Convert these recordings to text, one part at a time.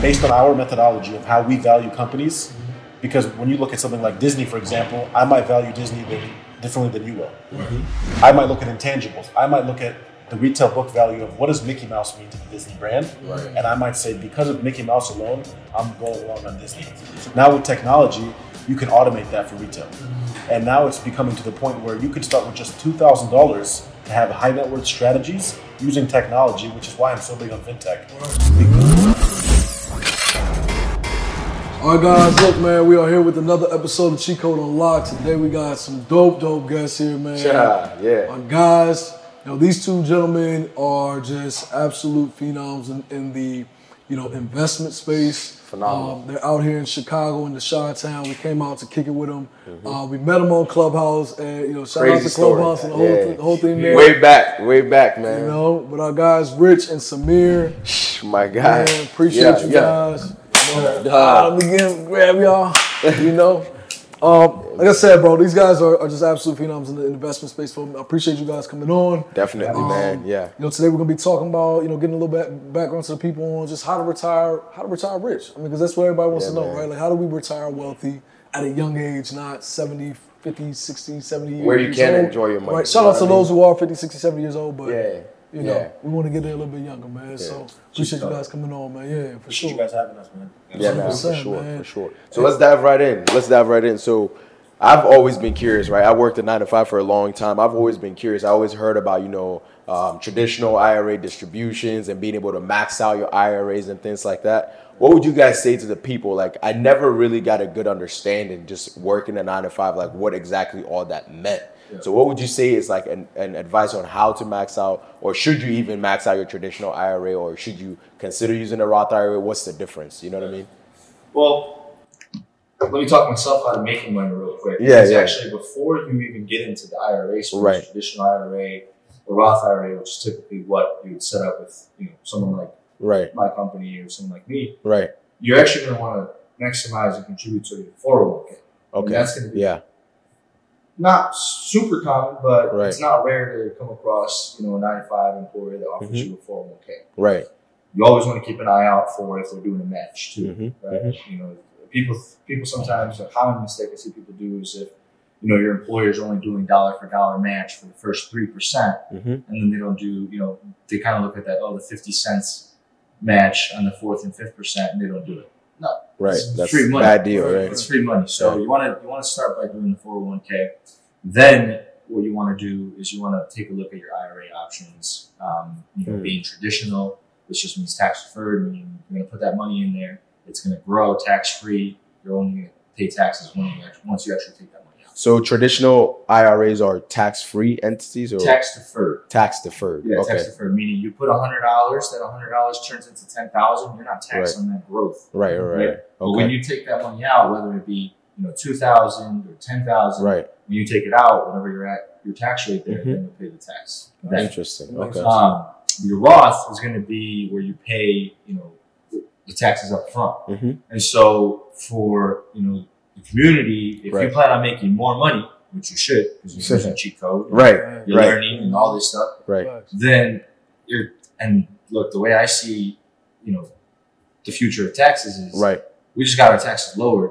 based on our methodology of how we value companies. Because when you look at something like Disney, for example, I might value Disney differently than you will. I might look at intangibles. I might look at the retail book value of what does Mickey Mouse mean to the Disney brand, and I might say because of Mickey Mouse alone, I'm going along on Disney. Now with technology, you can automate that for retail, and now it's becoming to the point where you can start with just two thousand dollars to have high net worth strategies using technology, which is why I'm so big on fintech. All right, guys, look, man, we are here with another episode of Cheat Code Unlocked. Today we got some dope, dope guests here, man. Yeah, yeah. Our guys, you know, these two gentlemen are just absolute phenoms in, in the, you know, investment space. Phenomenal. Um, they're out here in Chicago in the Chi Town. We came out to kick it with them. Uh, we met them on Clubhouse, and you know, shout out Crazy to story. Clubhouse and the whole, Yeah. th- the whole thing there. Way back, way back, man. You know, but our guys, Rich and Sameer, My God. Man, appreciate Yeah, you yeah. guys. You know, uh, let me get, grab y'all. You know, um, like I said, bro, these guys are, are just absolute phenoms in the investment space. So I appreciate you guys coming on. Definitely, Um, man. Yeah. You know, today we're gonna be talking about you know getting a little bit background to the people on just how to retire, how to retire rich. I mean, because that's what everybody wants Yeah, to know, man. right? Like, how do we retire wealthy at a young age, not 70, 50, 60, 70 years Where you can old? enjoy your money, Right. you Shout know out to what I those who are 50, 60, 70 years old, but Yeah. you know, Yeah. we want to get there a little bit younger, man. So appreciate you guys coming on, man. Yeah, for Appreciate sure. you guys having us, man. Yeah, man, for sure, man. for sure. So let's dive right in. Let's dive right in. So I've always been curious, right? I worked at nine to five for a long time. I've always been curious. I always heard about, you know, um, traditional IRA distributions and being able to max out your IRAs and things like that. What would you guys say to the people? Like, I never really got a good understanding just working at nine to five, like what exactly all that meant. So, what would you say is like an, an advice on how to max out, or should you even max out your traditional IRA, or should you consider using a Roth IRA? What's the difference? You know what I mean? Well, let me talk myself out of making money real quick. Yeah, Because yeah. Actually, before you even get into the IRA space, Right. traditional IRA, or Roth IRA, which is typically what you would set up with you know someone like Right, my company or someone like me, right. you're actually going to want to maximize and contribute to your 401k. And Okay. that's going to be Yeah, not super common, but Right. it's not rare to come across you know a 95 employer that offers Mhm. you a 401k. right. You always want to keep an eye out for if they're doing a match too. Mhm, right? You know, people people sometimes a common mistake I see people do is if you know your employer is only doing dollar for dollar match for the first three percent, hmm and then they don't do you know they kind of look at that oh the fifty cents match on the fourth and fifth percent and they don't do it. No, right. It's That's free money. bad deal, right? It's free money. So Yeah. you want to you want to start by doing the four hundred one k. Then what you want to do is you want to take a look at your IRA options. Um, you know, Hmm. being traditional, which just means tax deferred, meaning you're going to put that money in there. It's going to grow tax free. You're only going to pay taxes when you actually, once you actually take that money out. So traditional IRAs are tax-free entities or Tax deferred. tax deferred? Yeah, okay. tax deferred, meaning you put hundred dollars, that hundred dollars turns into ten thousand. You're not taxed on that growth. Right, right, right. Right. But when you take that money out, whether it be you know two thousand or ten thousand, Right. when you take it out, whatever you're at your tax rate there, Mhm. then you pay the tax. Then, Interesting. Okay. um, your Roth is going to be where you pay, you know, the taxes up front. hmm And so for you know the community, if Right. you plan on making more money, which you should, because you're using cheat code, Right. you're Right. learning and all this stuff, Right. then you're and look the way I see, you know, the future of taxes is Right. we just got our taxes lowered.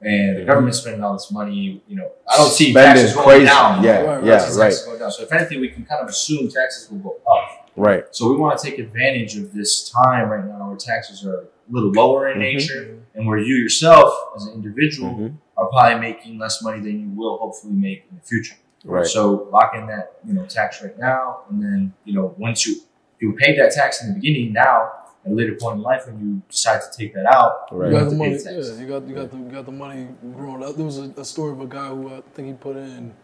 And the Mhm. government's spending all this money, you know, I don't see Spending taxes going crazy. down. Yeah, I don't yeah, see right. going down. So if anything, we can kind of assume taxes will go up. Right. So we want to take advantage of this time right now where taxes are a little lower in Mhm. nature and where you yourself as an individual Mhm. are probably making less money than you will hopefully make in the future. Right. So lock in that, you know, tax right now and then, you know, once you you paid that tax in the beginning now at a later point in life when you decide to take that out, Right. You you got have the to pay money. the tax. Yeah, you got you got the you got the money growing up. There was a, a story of a guy who I think he put in, I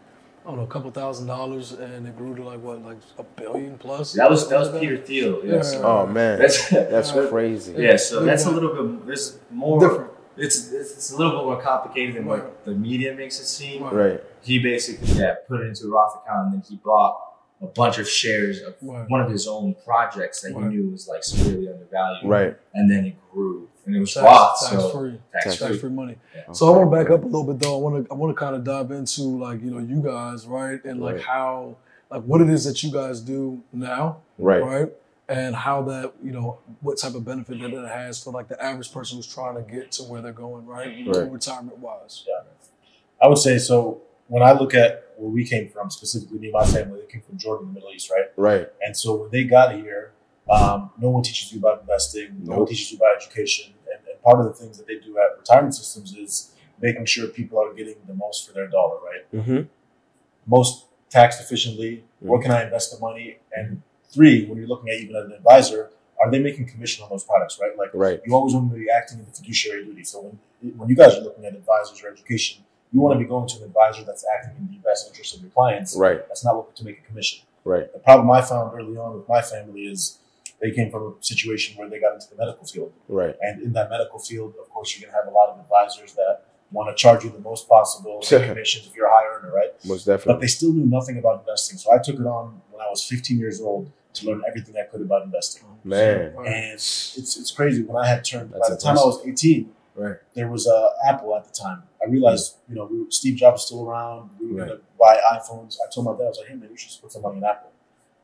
don't know, a couple thousand dollars, and it grew to like what, like a billion plus. That was that was Something Peter like Thiel. Yeah. Yeah, Oh man, that's that's Right. crazy. yeah. So Yeah. that's a little bit. There's more. Different. It's, it's it's a little bit more complicated than Right. what the media makes it seem. Right. Right. He basically yeah put it into a Roth account and then he bought a bunch of shares of Right. one of his own projects that he knew was like severely undervalued. Right. And then it grew and it was Tax, Roth, tax so free. tax Tax free. free money. Yeah. So I want to back up a little bit though. I want to I want to kind of dive into like you know you guys right and like Right. how like what it is that you guys do now Right. right and how that you know what type of benefit that it has for like the average person who's trying to get to where they're going, right? Right. retirement wise. Yeah, I would say so. When I look at where we came from, specifically me and my family, they came from Jordan, the Middle East, right? Right. And so when they got here, um, no one teaches you about investing. No one teaches you about education. And, and part of the things that they do at retirement systems is making sure people are getting the most for their dollar, right? Mm-hmm. Most tax efficiently. Where can I invest the money? And three, when you're looking at even an advisor, are they making commission on those products, right? Like Right. you always want to be acting in the fiduciary duty. So when when you guys are looking at advisors or education, you want to be going to an advisor that's acting in the best interest of your clients. Right. That's not looking to make a commission. Right. The problem I found early on with my family is they came from a situation where they got into the medical field. Right. And in that medical field, of course, you're going to have a lot of advisors that want to charge you the most possible make commissions if you're a high earner, right? Most definitely. But they still knew nothing about investing. So I took it on when I was 15 years old to learn everything I could about investing. Man. And it's, it's crazy. When I had turned, That's by the time I was 18, Right. there was uh, Apple at the time. I realized, you know, we were, Steve Jobs was still around. We were Right. going to buy iPhones. I told my dad, I was like, hey, man, you should put some money in Apple.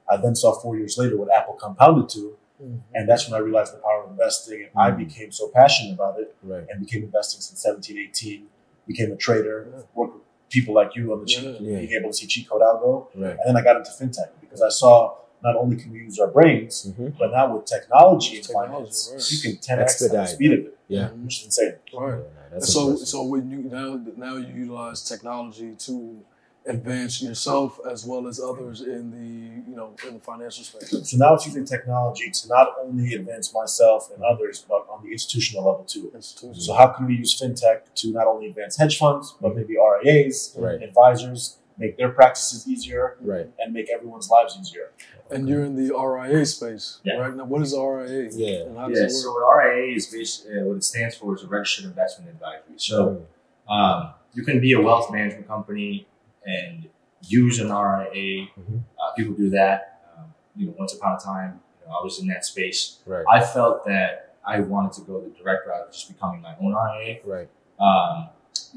I then saw four years later what Apple compounded to. Mhm. And that's when I realized the power of investing. And I Mhm. became so passionate about it Right. and became investing since 17, 18. Became a trader, Yeah. worked with people like you on the cheat, Yeah. being able to see cheat code algo. Right. And then I got into fintech because I saw not only can we use our brains, Mm-hmm. but now with technology and Technology, finance, right. you can 10x the speed of it, Yeah. which is insane. Right. That's so impressive. so when you now now you utilize technology to advance yourself as well as others in the you know in the financial space. So now it's using technology to not only advance myself and others, but on the institutional level too. Institutions. So how can we use fintech to not only advance hedge funds, but maybe RIAs, Right. advisors, make their practices easier, Right. and make everyone's lives easier? And you're in the RIA space, Yeah. right? Now, what is RIA? Yeah. And how Yeah, so what RIA is basically uh, what it stands for is a registered investment advisory. So um, you can be a wealth management company and use an RIA. Mhm. Uh, people do that. Um, you know, once upon a time, you know, I was in that space. Right. I felt that I wanted to go the direct route of just becoming my own RIA. Right. Um,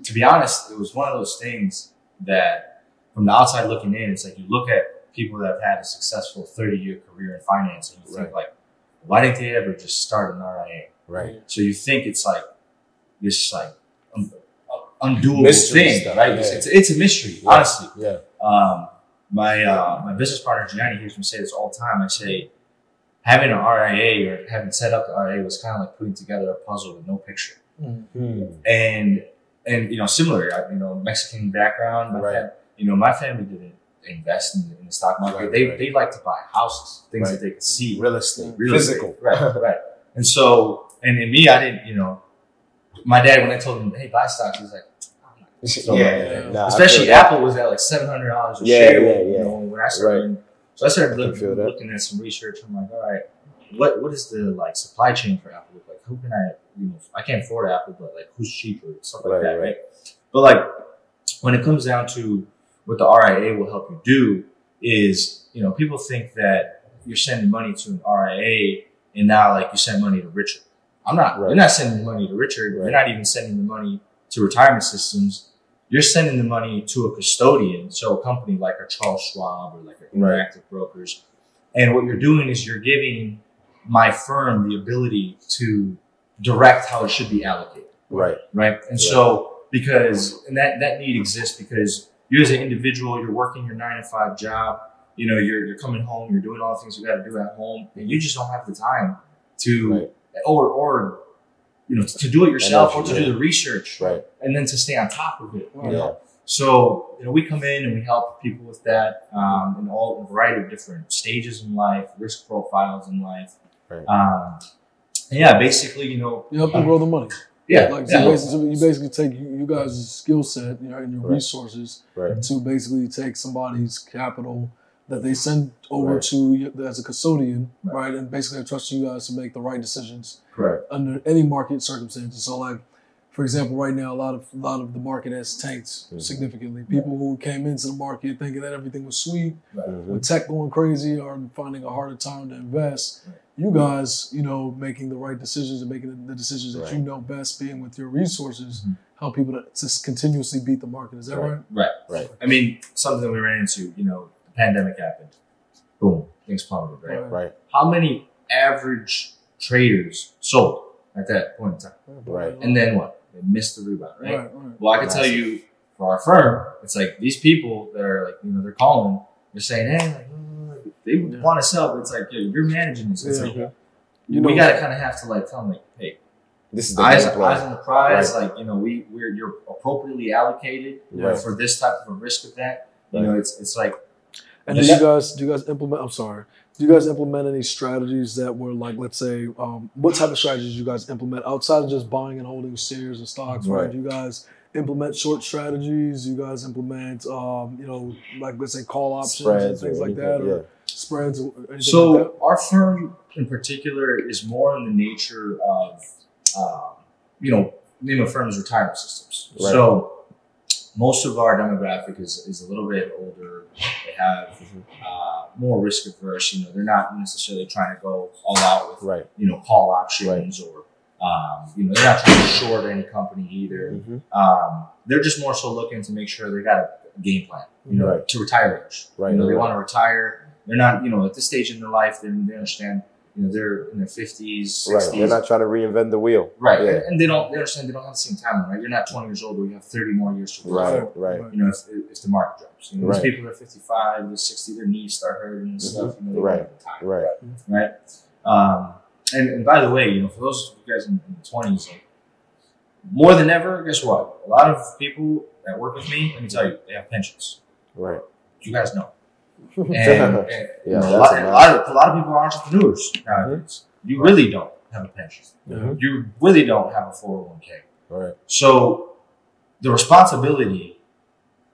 to be honest, it was one of those things that, from the outside looking in, it's like you look at people that have had a successful 30 year career in finance and you think, like, why didn't they ever just start an RIA? Right. So you think it's like this, like, undoable Mystery thing, stuff, right? yeah. It's, it's a mystery, Yeah. honestly. Yeah. Um, my uh, my business partner Gianni hears me say this all the time. I say having an RIA or having set up the RIA was kind of like putting together a puzzle with no picture. Hmm. And and you know, similar, you know, Mexican background. My Right. you know, my family didn't invest in, in the stock market. Right, they right. they like to buy houses, things Right. that they could see, Real estate. real Physical. estate. right, right. And so, and in me, I didn't, you know, my dad when I told him, hey, buy stocks, he's like. "I'm So, yeah. yeah. Nah, especially feel that. Apple was at like seven hundred dollars a Yeah, share. yeah, You yeah. know, when I started, so I started I can look, feel that. looking at some research. I'm like, all right, what what is the like supply chain for Apple look like? Who can I, you know, I can't afford Apple, but like who's cheaper, stuff like Right, that, right. right? But like when it comes down to what the RIA will help you do is, you know, people think that you're sending money to an RIA and now like you send money to Richard. I'm not. Right. You're not sending money to Richard. Right. You're not even sending the money to retirement systems. You're sending the money to a custodian, so a company like a Charles Schwab or like a Right. Interactive Brokers. And what you're doing is you're giving my firm the ability to direct how it should be allocated Right. right? And so because and that that need exists because you as an individual, you're working your nine to five job. You know, you're you're coming home, you're doing all the things you got to do at home, and you just don't have the time to Right. or or you know to do it yourself or to do the research, Right. and then to stay on top of it. You Yeah. So you know, we come in and we help people with that um, in all a variety of different stages in life, risk profiles in life. Right. Um, yeah, basically, you know, You help them grow the money. yeah, Like yeah. so basically, you basically take you you guys' skill set, you know, and your Right. resources Right. to basically take somebody's capital that they send over Right. to you as a custodian, Right. right. And basically trust you guys to make the right decisions correct. Under any market circumstances. So like for example, right now a lot of a lot of the market has tanked Mhm. significantly. People who came into the market thinking that everything was sweet, Mhm. with tech going crazy are finding a harder time to invest. You guys, you know, making the right decisions and making the decisions that you know best, being with your resources, Mhm. help people to just continuously beat the market. Is that right? Right. Right. Right. I mean, something that we ran into, you know, the pandemic happened. Boom. things plummeted, right? Right. Right. How many average traders sold at that point in time? Right. And then what? They missed the rebound, right? Right, right. Well, I can tell you for our firm, it's like these people that are like, you know, they're calling, they're saying, hey, like, they Yeah. want to sell, but it's like, yo, you're managing this. It's Yeah. like, You we got to kind of have to like tell them, like, hey, This is the eyes, game plan. eyes on the prize, like, you know, we, we're, you're appropriately allocated you Right. for this type of a risk event. You Right. know, it's, it's like, And do you guys do you guys implement? I'm sorry. Do you guys implement any strategies that were like, let's say, um, what type of strategies you guys implement outside of just buying and holding shares and stocks? Right. Right. Do you guys implement short strategies? You guys implement, um, you know, like let's say call options and Spreads things or like anything, that, or spreads or anything So like that? our firm in particular is more in the nature of, um, you know, name of firm is retirement systems. Right. So most of our demographic is, is a little bit older. They have Mhm. uh, more risk averse. You know, they're not necessarily trying to go all out with Right. you know call options or um, you know they're not trying to short any company either. Mhm. Um, they're just more so looking to make sure they got a game plan. You know, Right. to retire. Right, You know, they right. want to retire. They're not, you know, at this stage in their life, they, they understand, you know, they're in their fifties, Right. sixties, They're not trying to reinvent the wheel. right? Yeah. And, and they don't, they understand they don't have the same timeline, right? You're not 20 years old, where you have 30 more years to Right. live. Right. You know, if, if the market drops, you know, Right. these people are 55, they're 60, their knees start hurting and stuff. You know, Right. want to retire, Right. right? Um, and, and by the way, you know, for those of you guys in, in the 20s, like, more than ever, guess what? A lot of people that work with me, let me tell you, they have pensions. Right. You guys know. And, and, Yeah, a, lot, a a, lot of, a lot of people are entrepreneurs nowadays. You really don't have a pension. Mhm. You really don't have a 401k. Right. So the responsibility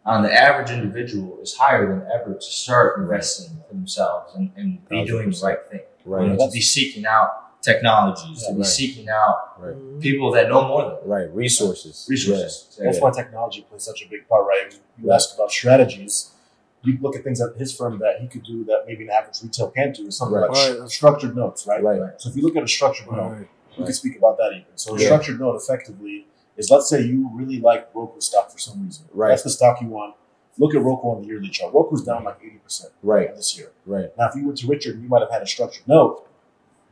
on the average individual is higher than ever to start investing for themselves and, and be doing the right thing. Right. You know, to be seeking out technologies, to be Right. seeking out Right. people that know more than. Right. Resources. resources. That's why technology plays such a big part, right? You ask about strategies. You look at things at his firm that he could do that maybe an average retail can't do. Is something Right. like Right. structured notes, right? Right. So if you look at a structured note, Right. we can speak about that even. So a Yeah. structured note effectively is let's say you really like Roku stock for some reason. Right. That's the stock you want. Look at Roku on the yearly chart. Roku's down like 80% Right. this year. Right. Now, if you went to Richard, you might have had a structured note.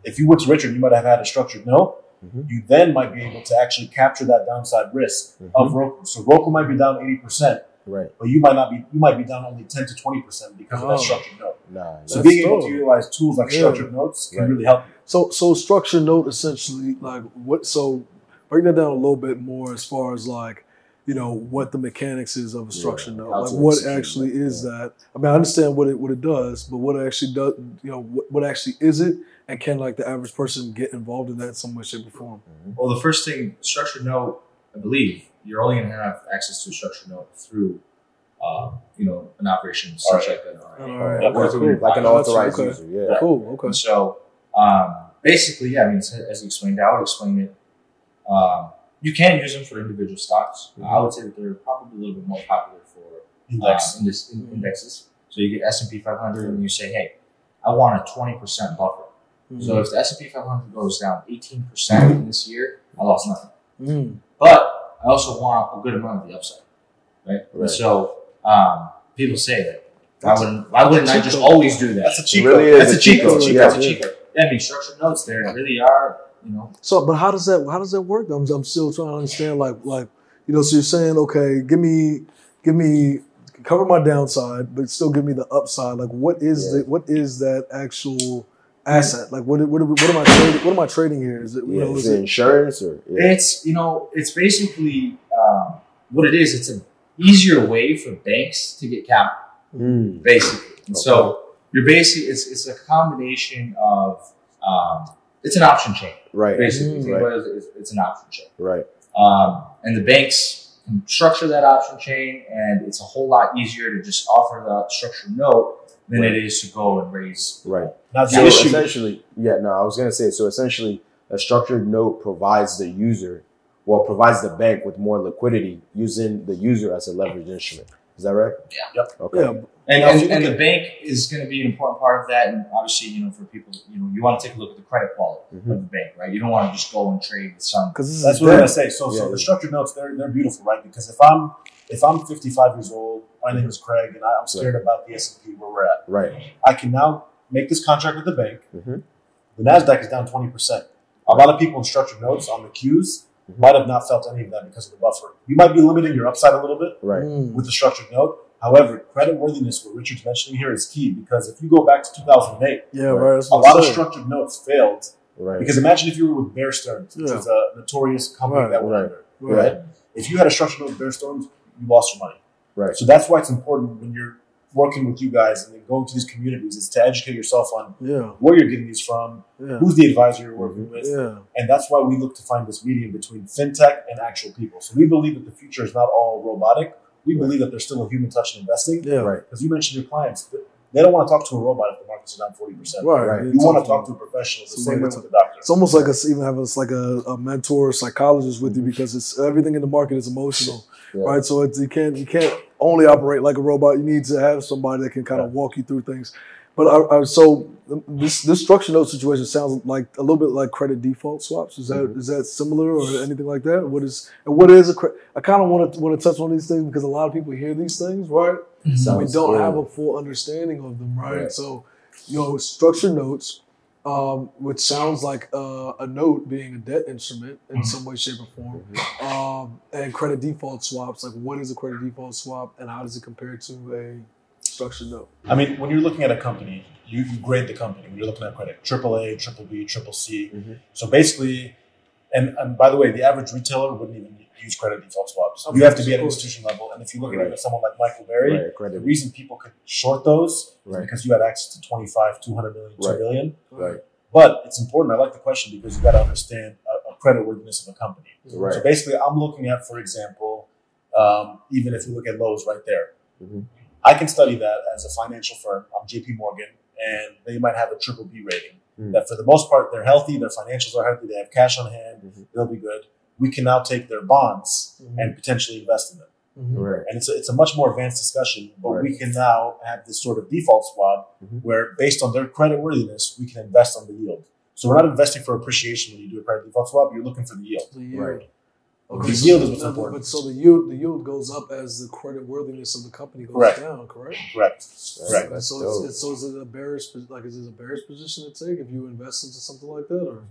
If you went to Richard, you might have had a structured note. Mhm. You then might be able to actually capture that downside risk Mhm. of Roku. So Roku might be down 80%, Right. but you might not be. You might be down only 10 to 20% because of Oh. that structured note. Nah. So That's being able to utilize tools like Yeah. structured notes can Right. really help you. So so structure note essentially like what so break that down a little bit more as far as like you know what the mechanics is of a structure Yeah, note like what actually is yeah. that i mean i understand what it what it does but what actually does you know what, what actually is it and can like the average person get involved in that in some way shape or form Well, the first thing, structured note, I believe you're only going to have access to a structured note through, uh, you know, an operation such like an RIA. All right, Yeah, Or cool. through like an Gotcha, authorized okay. user. Yeah. cool okay And so, um, basically, yeah, I mean, as as you explained, I would explain it. Um, you can use them for individual stocks. I would say that they're probably a little bit more popular for Index. uh, index, in, indexes. So you get S and P 500, and you say, hey, I want a 20% buffer. So if the S and P 500 goes down 18% in this year, I lost nothing. Mm. But I also want a good amount of the upside, right? Right. so um, people say that. Why wouldn't, why wouldn't I just code. always do that? That's a It cheat really That's a cheat code. Yeah. That's a cheat code. Yeah, I mean, structured notes there really are, you know, So, but how does that how does that work? I'm, I'm still trying to understand. Like, like you know, so you're saying, okay, give me, give me, cover my downside, but still give me the upside. Like, what is Yeah. the what is that actual asset? Like, what what, what am I trading? What am I trading here? Is it you Yeah. know, Is is it it insurance or? Yeah. it's, you know, it's basically um, what it is. It's an easier way for banks to get capital, Mm. basically. And so you're basically, it's, it's a combination of, um, it's an option chain, Right. basically. Mm. Think about it as- it's an option chain. Right. Um, and the banks can structure that option chain, and it's a whole lot easier to just offer the structured note than Right. it is to go and raise. Right. Now, So the issue. essentially, yeah, no, I was gonna say so. Essentially, a structured note provides the user, well, provides the bank with more liquidity using the user as a leverage instrument. Is that right? Yeah. Yep. Okay. yeah, And, Now, and, and the bank is going to be an important part of that. And obviously, you know, for people, you know, you want to take a look at the credit quality Mhm. of the bank, right? You don't want to just go and trade with some. because That's what I'm gonna say. So, Yeah, so yeah. the structured notes, they're they're beautiful, right? Because if I'm if I'm 55 years old, my name is Craig, and I, I'm scared about the S and P where we're at. Right. I can now make this contract with the bank. Mhm. The Nasdaq is down twenty percent. A lot of people in structured notes on the Qs Mhm. might have not felt any of that because of the buffer. You might be limiting your upside a little bit Right. Mm. with the structured note. However, credit worthiness, what Richard's mentioning here, is key because if you go back to 2008, Yeah, right. That's a lot I'm of structured notes failed Right. because imagine if you were with Bear Stearns, which Yeah. is a notorious company Right, that went right, under. Right. Right? If you had a structured note with Bear Stearns, you lost your money. Right. So that's why it's important when you're working with you guys and then going to these communities is to educate yourself on Yeah, where you're getting these from, yeah, who's the advisor you're working with, yeah. and that's why we look to find this medium between fintech and actual people. So we believe that the future is not all robotic. We believe that there's still a human touch in investing. Yeah. Right. Because you mentioned your clients, they don't want to talk to a robot if the markets down 40%. Right. Right. You want to talk to a professional the same way with the doctor. It's almost like us even have us like a, a mentor, psychologist with you Mm-hmm. because it's everything in the market is emotional, Yeah. right? So it's, you can't you can't only operate like a robot. You need to have somebody that can kind of walk you through things. But I, I, so this this structure note situation sounds like a little bit like credit default swaps. Is that is Mhm. that similar or anything like that? What is and what is a cre- I kind of want to want to touch on these things because a lot of people hear these things, right? So we don't good. have a full understanding of them, right? Right. So, you know, structure notes, um, which sounds like uh, a note being a debt instrument in Mhm. some way, shape, or form, um, and credit default swaps. Like, what is a credit default swap, and how does it compare to a structured note? I mean, when you're looking at a company, you, you grade the company. When you're looking at credit, triple A, triple B, triple C. Mhm. So basically, and, and by the way, the average retailer wouldn't even use credit default swaps. Of you have to be at an of institution level. And if you look Right. at it, someone like Michael Burry, Right. the reason people could short those is because you had access to 25, 200 million, 2 Right. billion. Right. But it's important. I like the question because you got to understand a, a credit worthiness of a company. Right. So basically, I'm looking at, for example, um, even if you look at Lowe's right there, Mhm. I can study that as a financial firm. I'm JP Morgan, and they might have a triple B rating. Mhm. That for the most part, they're healthy, their financials are healthy, they have cash on hand, Mhm. they'll be good. We can now take their bonds Mhm. and potentially invest in them. Mhm. Right. And it's a, it's a much more advanced discussion, but Right. we can now have this sort of default swap Mhm. where, based on their credit worthiness, we can invest on the yield. So we're not investing for appreciation when you do a credit default swap. You're looking for the yield. The yield. Right. Okay, The so- yield is what's important. But so the yield, the yield goes up as the credit worthiness of the company goes Correct. down, correct? Correct. Correct. That's so, it's, it's, so is it a bearish, like is it a bearish position to take if you invest into something like that, or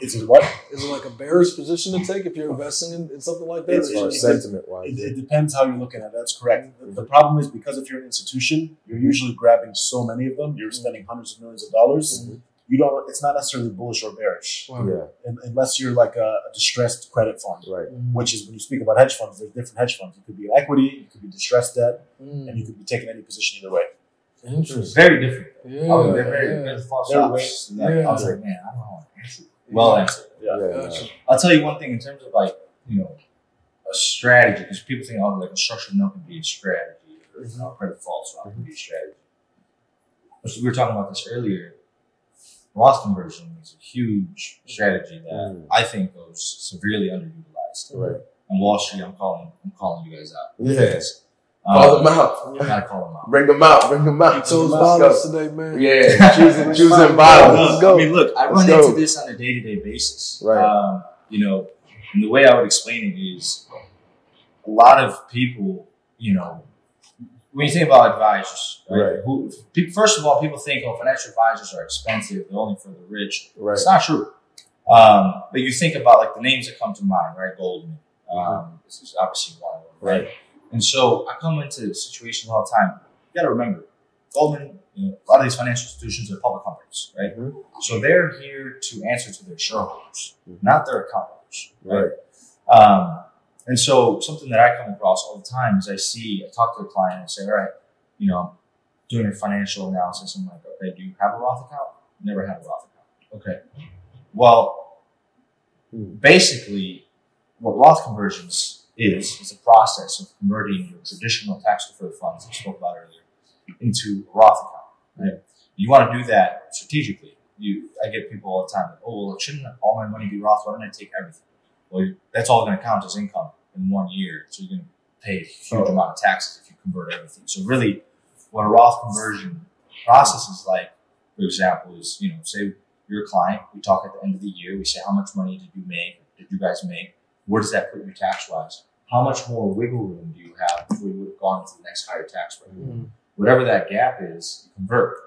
Is it what? is it like a bearish position to take if you're investing in, in something like that? It's- Or it- sentiment wise. It, it depends how you're looking at it. That's correct. The, the problem is because if you're an institution, you're usually grabbing so many of them. You're spending hundreds of millions of dollars. Mhm. You don't. It's not necessarily bullish or bearish, Wow. Yeah. un- unless you're like a, a distressed credit fund. Right. Mm. Which is when you speak about hedge funds, there's different hedge funds. It could be an equity, it could be distressed debt, Mm. and you could be taking any position either way. It's Interesting. very different. Yeah. Oh, they're very yeah. they're false They're swaps. way- yeah. I was like, man, I don't know how to answer. Well answered. Yeah. Yeah. Gotcha. I'll tell you one thing in terms of like, you know, a strategy, because people think, oh, like a structured note can be a strategy, or you know, credit default swap can be a strategy. So we were talking about this earlier. Roth conversion is a huge strategy that Mm. I think goes severely underutilized. Right. And Wall Street, I'm calling, I'm calling you guys out. Yeah. Um, Call them out. I gotta call them out. Bring them out. Bring them out. So it's Let's balance go. today, man. Yeah. Choosing, choosing bottoms. Let's go. I mean, look, I Let's run go. into this on a day to day basis. Right. Um, you know, and the way I would explain it is a lot of people, you know, when you think about advisors, right? Right. Who, first of all, people think, oh, financial advisors are expensive, they're only for the rich. Right. It's not true. Um, but you think about like the names that come to mind, right? Goldman. Um, this is obviously one of them, right? Right. And so I come into situations all the time. You got to remember, Goldman, you know, a lot of these financial institutions are public companies, right? Mhm. So they're here to answer to their shareholders, Mhm. not their account holders, right? Right. Um, and so something that I come across all the time is I see, I talk to a client and say, all right, you know, doing a financial analysis. I'm like, okay, do you have a Roth account? Never had a Roth account. Okay. Well, Hmm. basically, what Roth conversions is, is a process of converting your traditional tax deferred funds that I spoke about earlier into a Roth account. Right? You want to do that strategically. You, I get people all the time, like, oh, well, shouldn't all my money be Roth? Why don't I take everything? Well, that's all going to count as income in one year. So you're going to pay a huge Oh. amount of taxes if you convert everything. So really, what a Roth conversion process is like, for example, is, you know, say you're a client, we talk at the end of the year, we say, how much money did you make? Did you guys make? Where does that put you tax wise? How much more wiggle room do you have before you would have gone to the next higher tax rate? Mm. Whatever that gap is, you convert.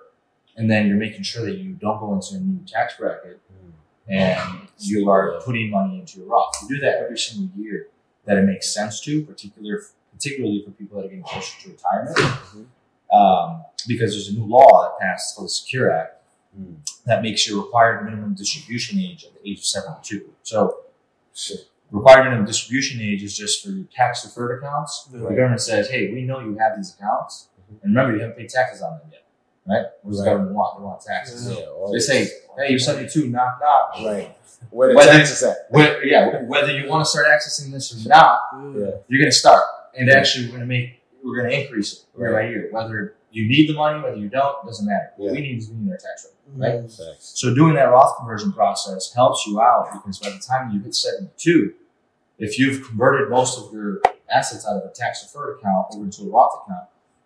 and then you're making sure that you don't go into a new tax bracket Mm. and you are putting money into your Roth. You do that every single year that it makes sense to, particular, particularly for people that are getting closer to retirement, um, because there's a new law that passed called the Secure Act Mm. that makes your required minimum distribution age at the age of 72. So, required minimum distribution age is just for your tax deferred accounts. The government says, hey, we know you have these accounts, mm-hmm. and remember, you haven't paid taxes on them yet, right? What does Right. the government want? They want taxes. Yeah, They say, hey, you're 72, knock, knock. right. Where the Whether- taxes at? Whether, yeah, whether you want to start accessing this or not, Yeah. you're going to start. And actually, we're going to make, we're going to increase it year by year. Whether you need the money, whether you don't, doesn't matter. What we need is we need our tax rate. Mm-hmm. Right. Facts. So doing that Roth conversion process helps you out because by the time you hit 72, if you've converted most of your assets out of a tax deferred account over into a Roth account,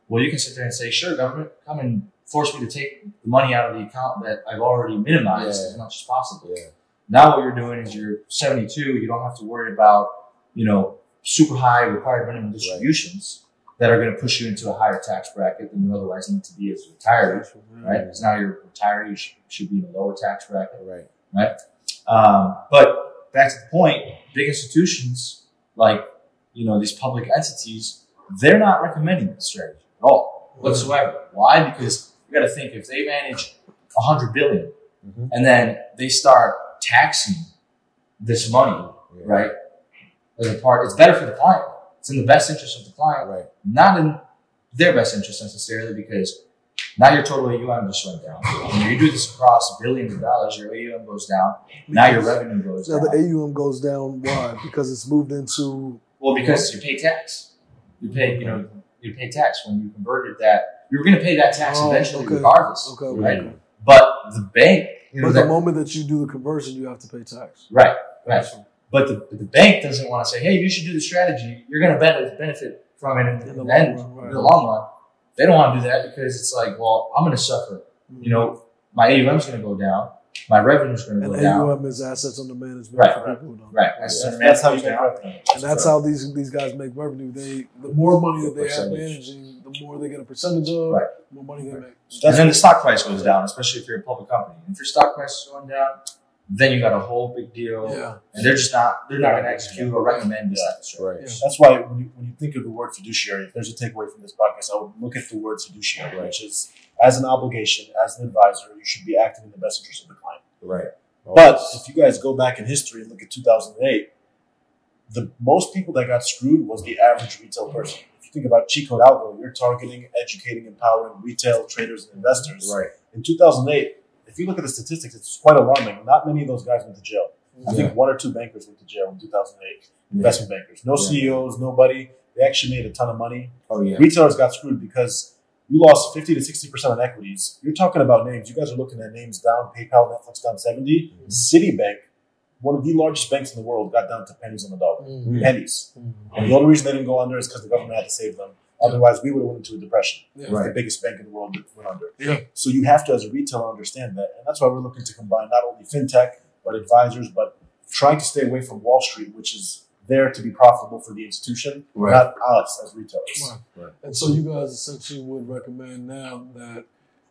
well, you can sit there and say, sure, government, come and force me to take the money out of the account that I've already minimized Yeah. as much as possible. Yeah. Now what you're doing is you're 72, you don't have to worry about, you know, super high required minimum distributions that are going to push you into a higher tax bracket than you otherwise need to be as a retiree, right? Because now you're a retiree, you should, should be in a lower tax bracket. Right. Um, but back to the point, big institutions like you know these public entities, they're not recommending this strategy at all whatsoever. Why? Because you got to think if they manage a hundred billion Mhm. and then they start taxing this money, Yeah. right? As a part, it's better for the client. It's in the best interest of the client, Right. not in their best interest necessarily, because now your total AUM just went down. When you do this across billions of dollars, your AUM goes down. Now your revenue goes Now down. the AUM goes down. Why? Because it's moved into. well, because you pay tax. You pay, you know, you pay tax when you converted that. You're going to pay that tax Oh, eventually, okay. regardless, Okay. okay, right? okay. But the bank, you know, But that, the moment that you do the conversion, you have to pay tax. right, right. But the, the bank doesn't want to say, hey, you should do the strategy. You're going to benefit, benefit from it in, In in the the long end, run, right. in the long run. They don't want to do that because it's like, well, I'm going to suffer. You know, my AUM is going to go down. My revenue is going to And go down. AUM is assets under management Right, for right. people who. Right. That's, That's, that's how you make revenue. And that's how these these guys make revenue. They the more money that they have managing, the more they get a percentage of, Right. the more money they make. and then the stock price goes down, especially if you're a public company. If your stock price is going down, then you got a whole big deal. Yeah. And they're just not they're not going to execute or recommend this type of strategy. Right. Yeah. That's why when you, when you think of the word fiduciary, if there's a takeaway from this podcast, I would look at the word fiduciary, Right. which is as an obligation, as an advisor, you should be acting in the best interest of the client. Right. But if you guys go back in history and look at 2008, the most people that got screwed was the average retail person. If you think about cheat code algo, you're targeting, educating, empowering retail traders and investors. right. In 2008, if you look at the statistics, it's quite alarming. Not many of those guys went to jail. I Yeah. think one or two bankers went to jail in 2008. Investment bankers, no Yeah. CEOs, nobody. They actually made a ton of money. Oh yeah. Retailers got screwed because you lost 50 to 60 percent on equities. You're talking about names. You guys are looking at names down. PayPal, Netflix down 70. Mhm. Citibank, one of the largest banks in the world, got down to pennies on the dollar. Mm-hmm. Pennies. And the only reason they didn't go under is because the government had to save them. Otherwise, we would have went into a depression. Yeah. Right. The biggest bank in the world went under. Yeah. So you have to, as a retailer, understand that, and that's why we're looking to combine not only fintech but advisors, but trying to stay away from Wall Street, which is there to be profitable for the institution, Right. not us as retailers. Right. And so you guys essentially would recommend now that,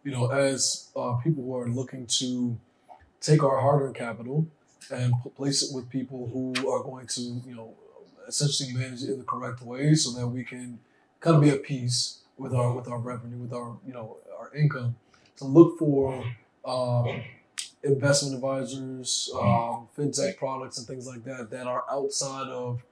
you know, as uh, people who are looking to take our hard-earned capital and p- place it with people who are going to, you know, essentially manage it in the correct way so that we can kind of be at peace with our with our revenue, with our, you know, our income, to look for um, investment advisors, um, fintech products, and things like that that are outside of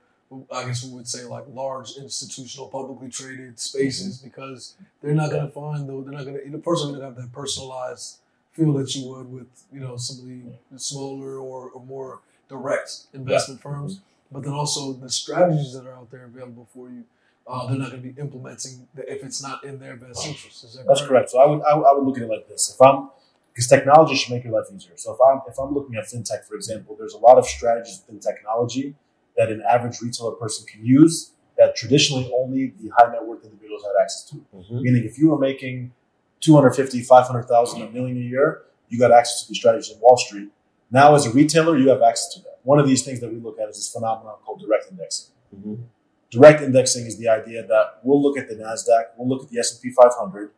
I guess we would say like large institutional publicly traded spaces because they're not going to find though they're not going to the person going to have that personalized feel that you would with you know some of the smaller or, or more direct investment firms. But then also the strategies that are out there available for you uh, they're not going to be implementing the, if it's not in their best interest is that That's correct. So I would, I would I would look at it like this: if I'm because technology should make your life easier. So if I'm if I'm looking at fintech, for example, there's a lot of strategies within technology that an average retailer person can use that traditionally only the high net worth individuals had access to. Mhm. Meaning, if you were making 250, 500,000, a million a year, you got access to these strategies in Wall Street. Now, as a retailer, you have access to that. One of these things that we look at is this phenomenon called direct indexing. Mhm. Direct indexing is the idea that we'll look at the Nasdaq, we'll look at the S and P 500,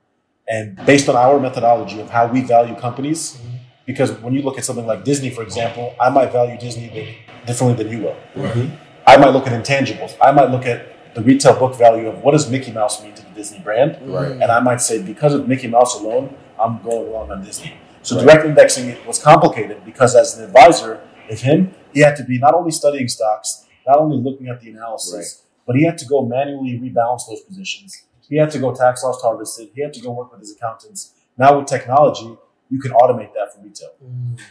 And based on our methodology of how we value companies, mm-hmm. because when you look at something like Disney, for example, I might value Disney differently than you will. Mm-hmm. I might look at intangibles. I might look at the retail book value of what does Mickey Mouse mean to the Disney brand, Right. and I might say because of Mickey Mouse alone, I'm going along on Disney. So Right. direct indexing was complicated because as an advisor of him, he had to be not only studying stocks, not only looking at the analysis, but he had to go manually rebalance those positions. He had to go tax loss harvest it. He had to go work with his accountants. Now with technology, you can automate that for retail.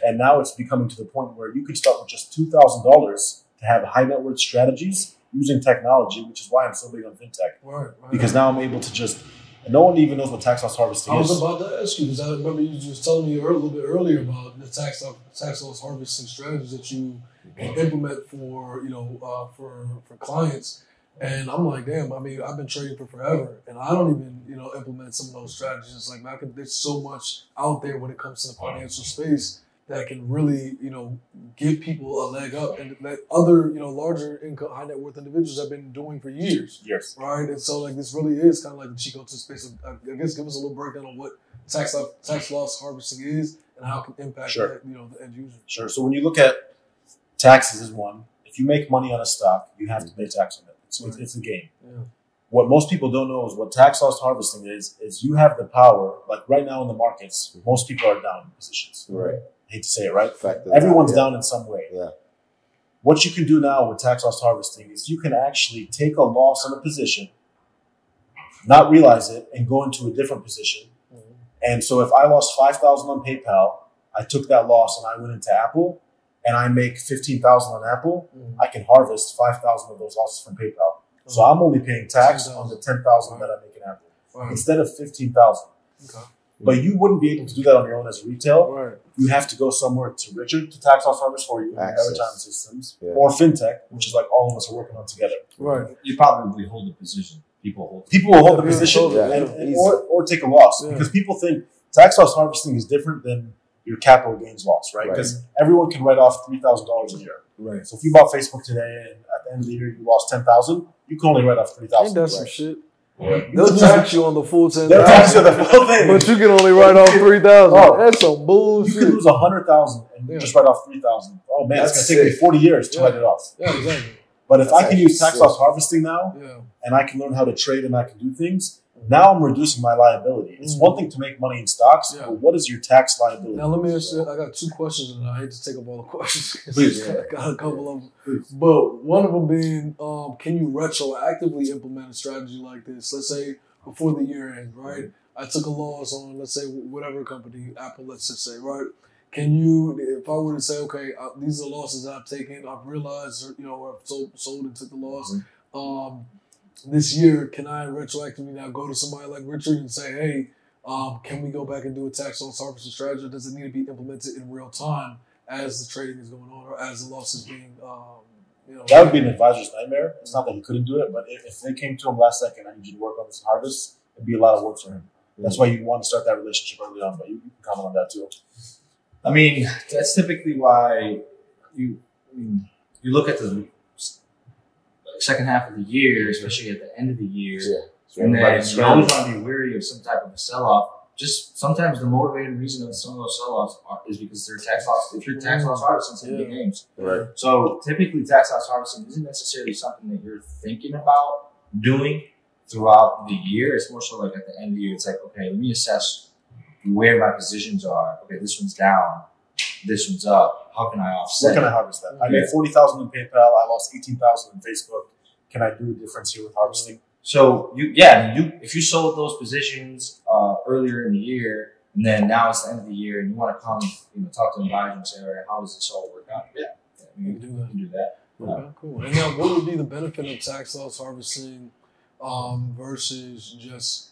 And now it's becoming to the point where you could start with just two thousand dollars to have high net worth strategies using technology, which is why I'm so big on fintech. Right, right. Because now I'm able to just no one even knows what tax loss harvesting is. I was is. about to ask you because I remember you just telling me a little bit earlier about the tax tax loss harvesting strategies that you implement for you know uh, for for clients. And I'm like, damn. I mean, I've been trading for forever, and I don't even you know implement some of those strategies. Like, man, there's so much out there when it comes to the financial space that can really you know give people a leg up, and that other you know larger income, high net worth individuals have been doing for years Yes. right? And so like this really is kind of like the cheat code space. Of, I guess give us a little breakdown on what tax lo- tax loss harvesting is and how it can impact Sure. that, you know the end user. Sure. So when you look at taxes is one. If you make money on a stock, you have to pay tax on it. It's, it's, it's a game. Yeah. What most people don't know is what tax loss harvesting is. Is you have the power. Like right now in the markets, most people are down in positions. Right. I hate to say it, right? Fact that- Everyone's yeah. down in some way. Yeah. What you can do now with tax loss harvesting is you can actually take a loss on a position, not realize it, and go into a different position. Mhm. And so if I lost five thousand on PayPal, I took that loss and I went into Apple, and I make fifteen thousand on Apple, Mhm. I can harvest five thousand of those losses from PayPal. So I'm only paying tax on the ten thousand that I make in Apple Right. instead of fifteen thousand. Okay. But you wouldn't be able to do that on your own as retail Right. you have to go somewhere to Richard to tax loss harvest for you, Access. Systems, Yeah. or FinTech, which is like all of us are working on together. Right. You probably hold the position. People hold. People will hold the position totally. and, and- or, or take a loss Yeah. because people think tax loss harvesting is different than your capital gains loss, right? Right. Because everyone can write off three thousand dollars a year. Right. So if you bought Facebook today and at the end of the year you lost ten thousand, you can only write off three thousand. Ain't that some shit? Right. They'll tax you on the full ten They'll tax you thousand, the full thing. but you can only write off oh. three thousand. Oh. That's some bullshit. You could bullshit. lose a hundred thousand and Yeah. just write off three thousand. Oh man, That's it's gonna take me forty years to Yeah. write it off. Yeah, exactly. But if That's I can use tax sick. loss harvesting now, Yeah. and I can learn how to trade and I can do things, now I'm reducing my liability. It's Mhm. one thing to make money in stocks, Yeah. but what is your tax liability? Now let me ask you. I got two questions, and I hate to take up all the questions. Please. I got a couple of them. Please. But one of them being, um, can you retroactively implement a strategy like this? Let's say before the year end, right? I took a loss on, let's say, whatever company, Apple, let's just say, right? Can you, if I were to say, okay, uh, these are the losses I've taken, I've realized, you know, I've sold, sold and took the loss. Um, this year, can I retroactively now go to somebody like Richard and say, hey, um, can we go back and do a tax loss harvesting strategy? Does it need to be implemented in real time as the trading is going on or as the loss is being, um, you know? That would be an advisor's nightmare. It's not that he couldn't do it, but if, if they came to him last second, I need you to work on this harvest, it'd be a lot of work for him. That's why you want to start that relationship early on, but you, you can comment on that too. I mean, that's typically why you. I mean, you look at the second half of the year, especially at the end of the year, Yeah. So and then you always want to be wary of some type of a sell-off. Just sometimes the motivating reason of some of those sell-offs is because they're tax loss. If you're tax loss harvesting, some big Yeah. games. Right. So typically, tax loss harvesting isn't necessarily something that you're thinking about doing throughout the year. It's more so like at the end of the year, it's like, okay, let me assess where my positions are. Okay, this one's down, this one's up. How can I Where offset? can? I harvest that? I made forty thousand in PayPal. I lost eighteen thousand in Facebook. Can I do a difference here with harvesting? So you, yeah, you if you sold those positions uh, earlier in the year, and then now it's the end of the year, and you want to come, you know, talk to the advisor and say, all right, how does this all work out? Yeah, yeah You you, can do that. can do that. Okay, cool. And now, what would be the benefit of tax loss harvesting um, versus just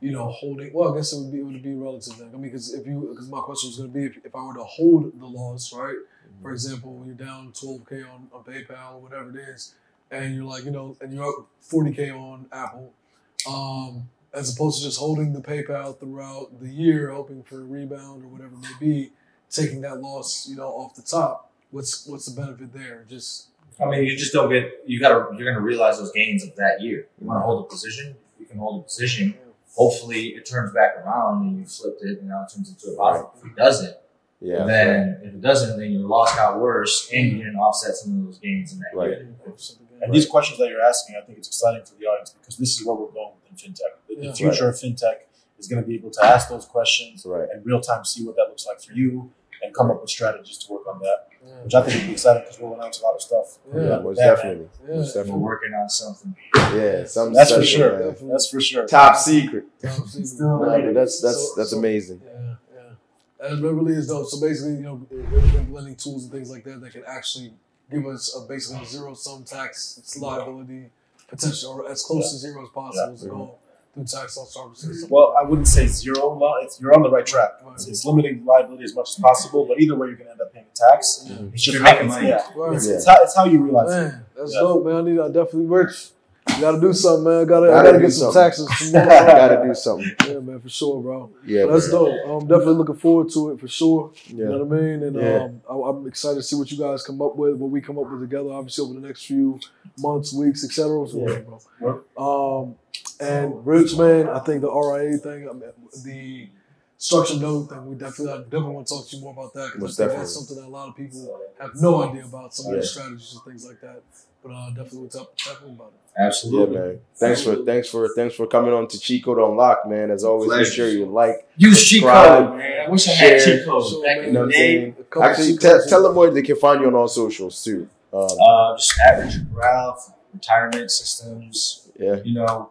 you know holding? Well, I guess it would be it would be relative then. I mean, because if you because my question was going to be if, if I were to hold the loss, right? For example, when you're down 12k on, on PayPal or whatever it is, and you're like you know, and you're up 40k on Apple, um, as opposed to just holding the PayPal throughout the year, hoping for a rebound or whatever it may be, taking that loss you know off the top. What's what's the benefit there? Just I mean, you just don't get. You gotta. You're gonna realize those gains of that year. You want to hold a position. You can hold a position hopefully it turns back around and you flipped it and now it turns into a positive. If it doesn't, Yeah. then if it doesn't, then your loss got worse and you didn't offset some of those gains in that Right. year. And these questions that you're asking, I think it's exciting for the audience because this is where we're going within fintech. The, the Yeah. future of fintech is going to be able to ask those questions Right. and real time see what that looks like for you and come up with strategies to work on that, Yeah. Which I think would be exciting because we'll announce a lot of stuff. Yeah, Most Yeah, man. definitely. Yeah. Most We're working on something. Yeah. Something That's for sure. man. That's for sure. Top secret. Still Nah, but that's that's So- that's so- amazing. Yeah, yeah. And it really is dope. So basically, you know, they're implementing tools and things like that that can actually give us a basically zero sum tax liability potential, or as close to zero as possible to go through tax services. Well, I wouldn't say zero. Law. It's, you're on the right track. It's, it's limiting liability as much as possible, but either way, you're going to end up paying a tax. Yeah. It's just how, making it's, money. yeah. It's, it's, how, it's how you realize it. That's Yeah. dope, man. I need. I definitely Rich. You gotta do something, man. Gotta, I Gotta gotta get some something. taxes tomorrow. Gotta do something. yeah, man, for sure, bro. Yeah. But that's man. dope. I'm definitely looking forward to it for sure. You know what I mean? And Yeah. um, I, I'm excited to see what you guys come up with, what we come up with together, obviously over the next few months, weeks, etc. So, Yeah. bro. Um, and Rich, man, I think the RIA thing, I mean, the structured note thing, we definitely, I definitely want to talk to you more about that because Most I think that's something that a lot of people have no idea about, some of Yeah. the strategies and things like that. But uh, definitely we'll talk, talk about it. Yeah, Absolutely. man. Thanks for thanks for thanks for coming on to Cheat Code Unlocked, man. As always, make sure you like. Use cheat Subscribe, code, man. I wish I had share. cheat codes back in the what day. A couple Actually, of tell, tell them where they can find you on all socials too. Um, Uh, just average Ralph, retirement systems. yeah, You know,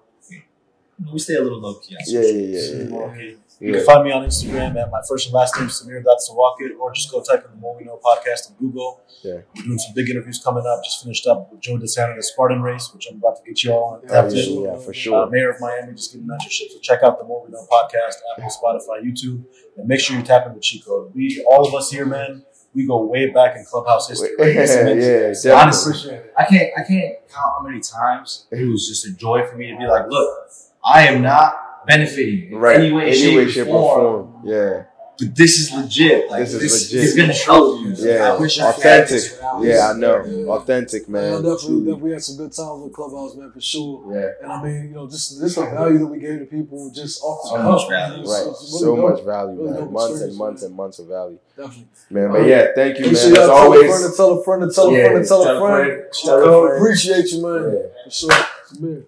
we stay a little low key. on yeah, social. yeah, yeah, yeah. Okay. You can find me on Instagram at my first and last name, Sameer Sameer.Sawaqed, or just go type in the More We Know podcast on Google. Yeah. We're doing some big interviews coming up. Just finished up with Joe De Sena, the Spartan Race, which I'm about to get you all Yeah, Yeah, tapped yeah, in. yeah, for Uh, sure. Mayor of Miami just getting mentorship. So check out the More We Know podcast, Apple, Spotify, YouTube, and make sure you tap in with cheat code. We, all of us here, man, we go way back in Clubhouse history. yeah, yeah, amazing. Honestly, I can't I can't count how many times it was just a joy for me to be like, look, I am not benefiting in Right. any way, shape, or form, form. Yeah, but this is legit. Like This is this, legit. is gonna show you. yeah. I wish Authentic. I was- Yeah, I know. Yeah. Authentic, Man, I man. definitely, Truly. definitely had some good times with Clubhouse, man, for sure. Yeah, And I mean, you know, just just the value that we gave to people just off the So cuff, much man. value. It's- right. it's really So dope. much value, Really man. dope Months and months man. and months of value, Definitely. man. But yeah, thank you, man. As tell always. tell a friend to tell a Yeah, friend to tell a friend. friend, tell a friend. Appreciate you, man. Yeah. For sure. Man.